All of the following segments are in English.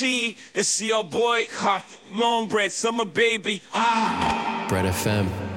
Chi. It's your boy, ha, long bread, summer baby. Ah. Bread FM.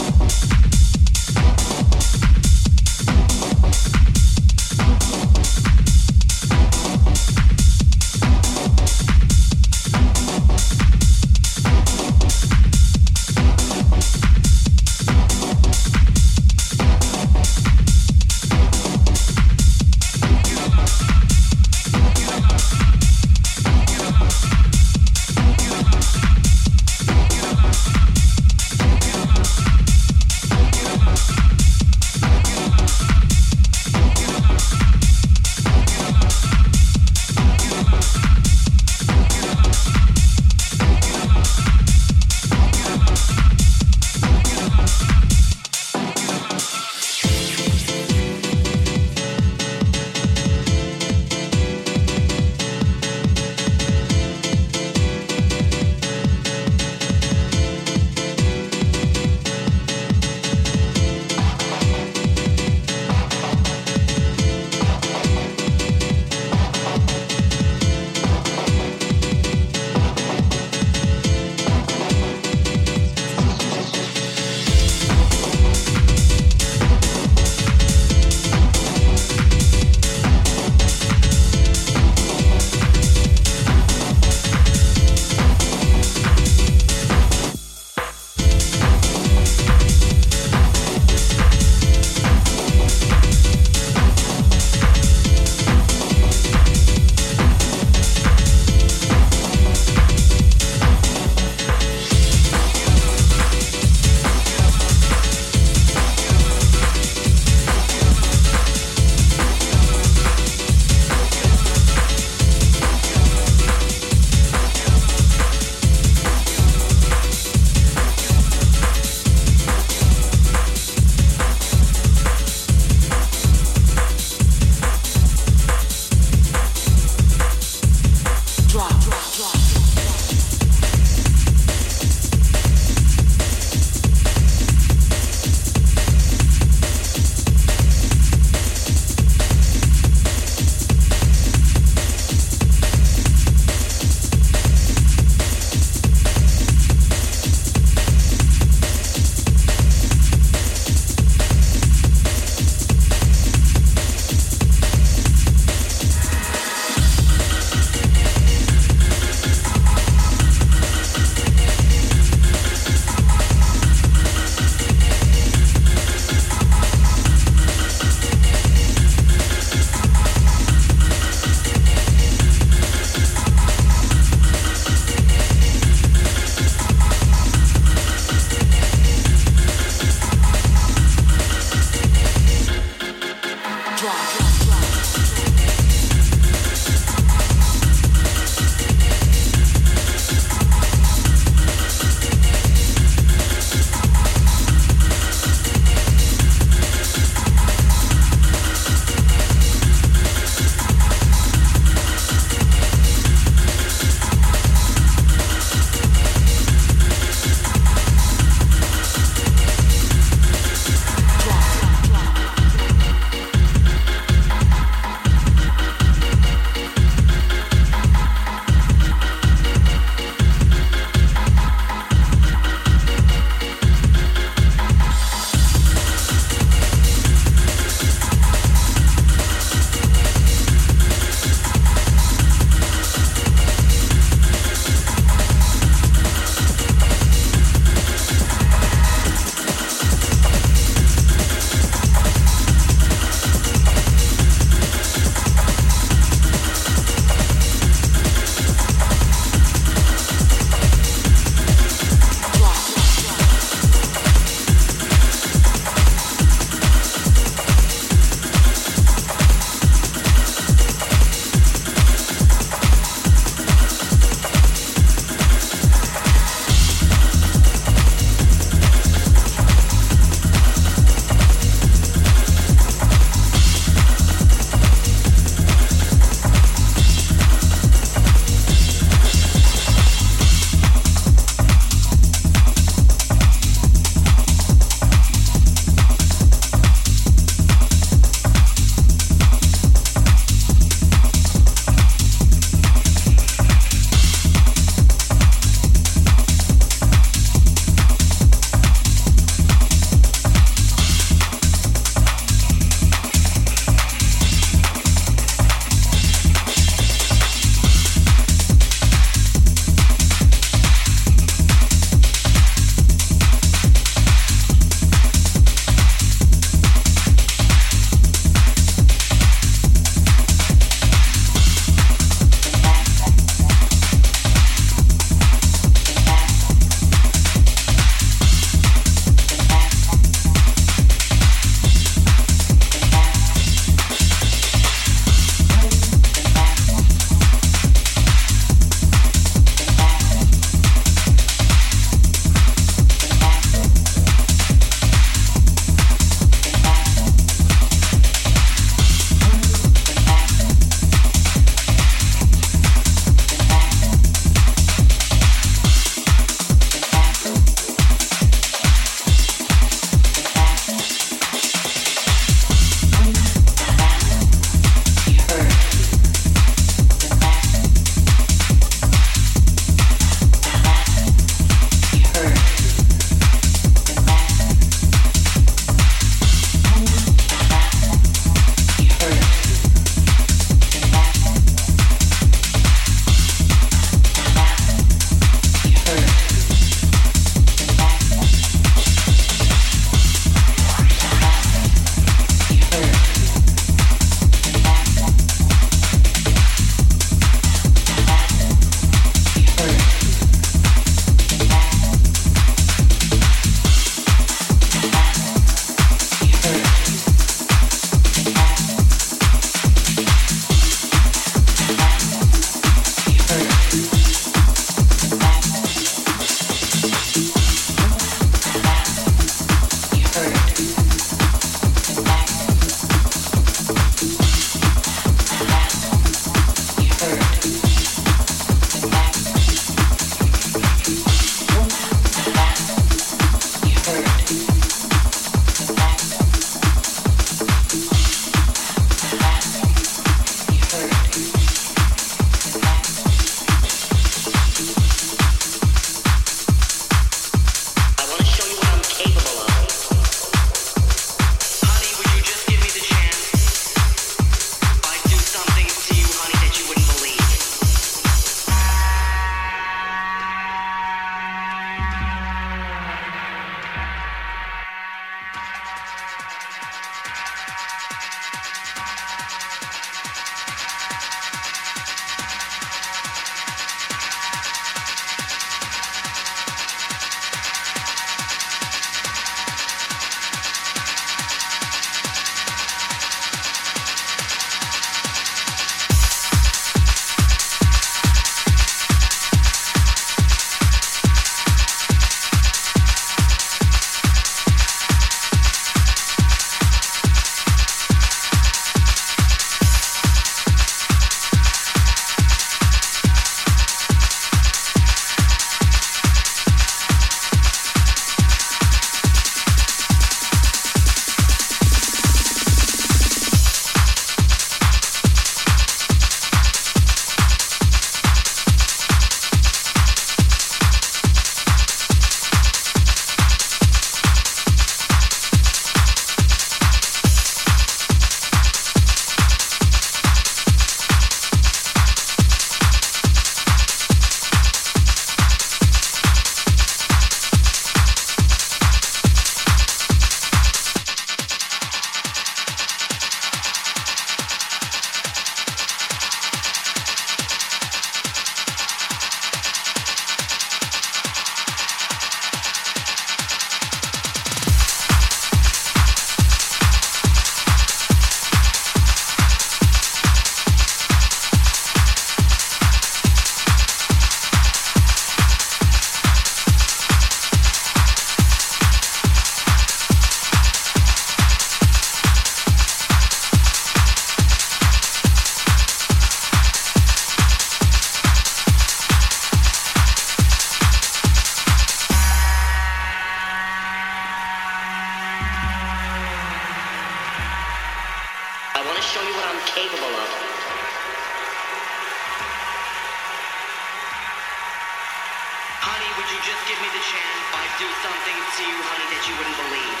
Do something to you, honey, that you wouldn't believe.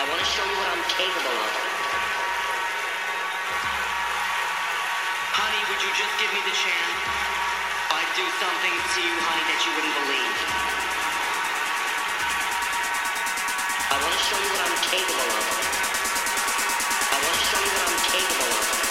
I want to show you what I'm capable of. Honey, would you just give me the chance? I'd do something to you, honey, that you wouldn't believe. I want to show you what I'm capable of. I want to show you what I'm capable of.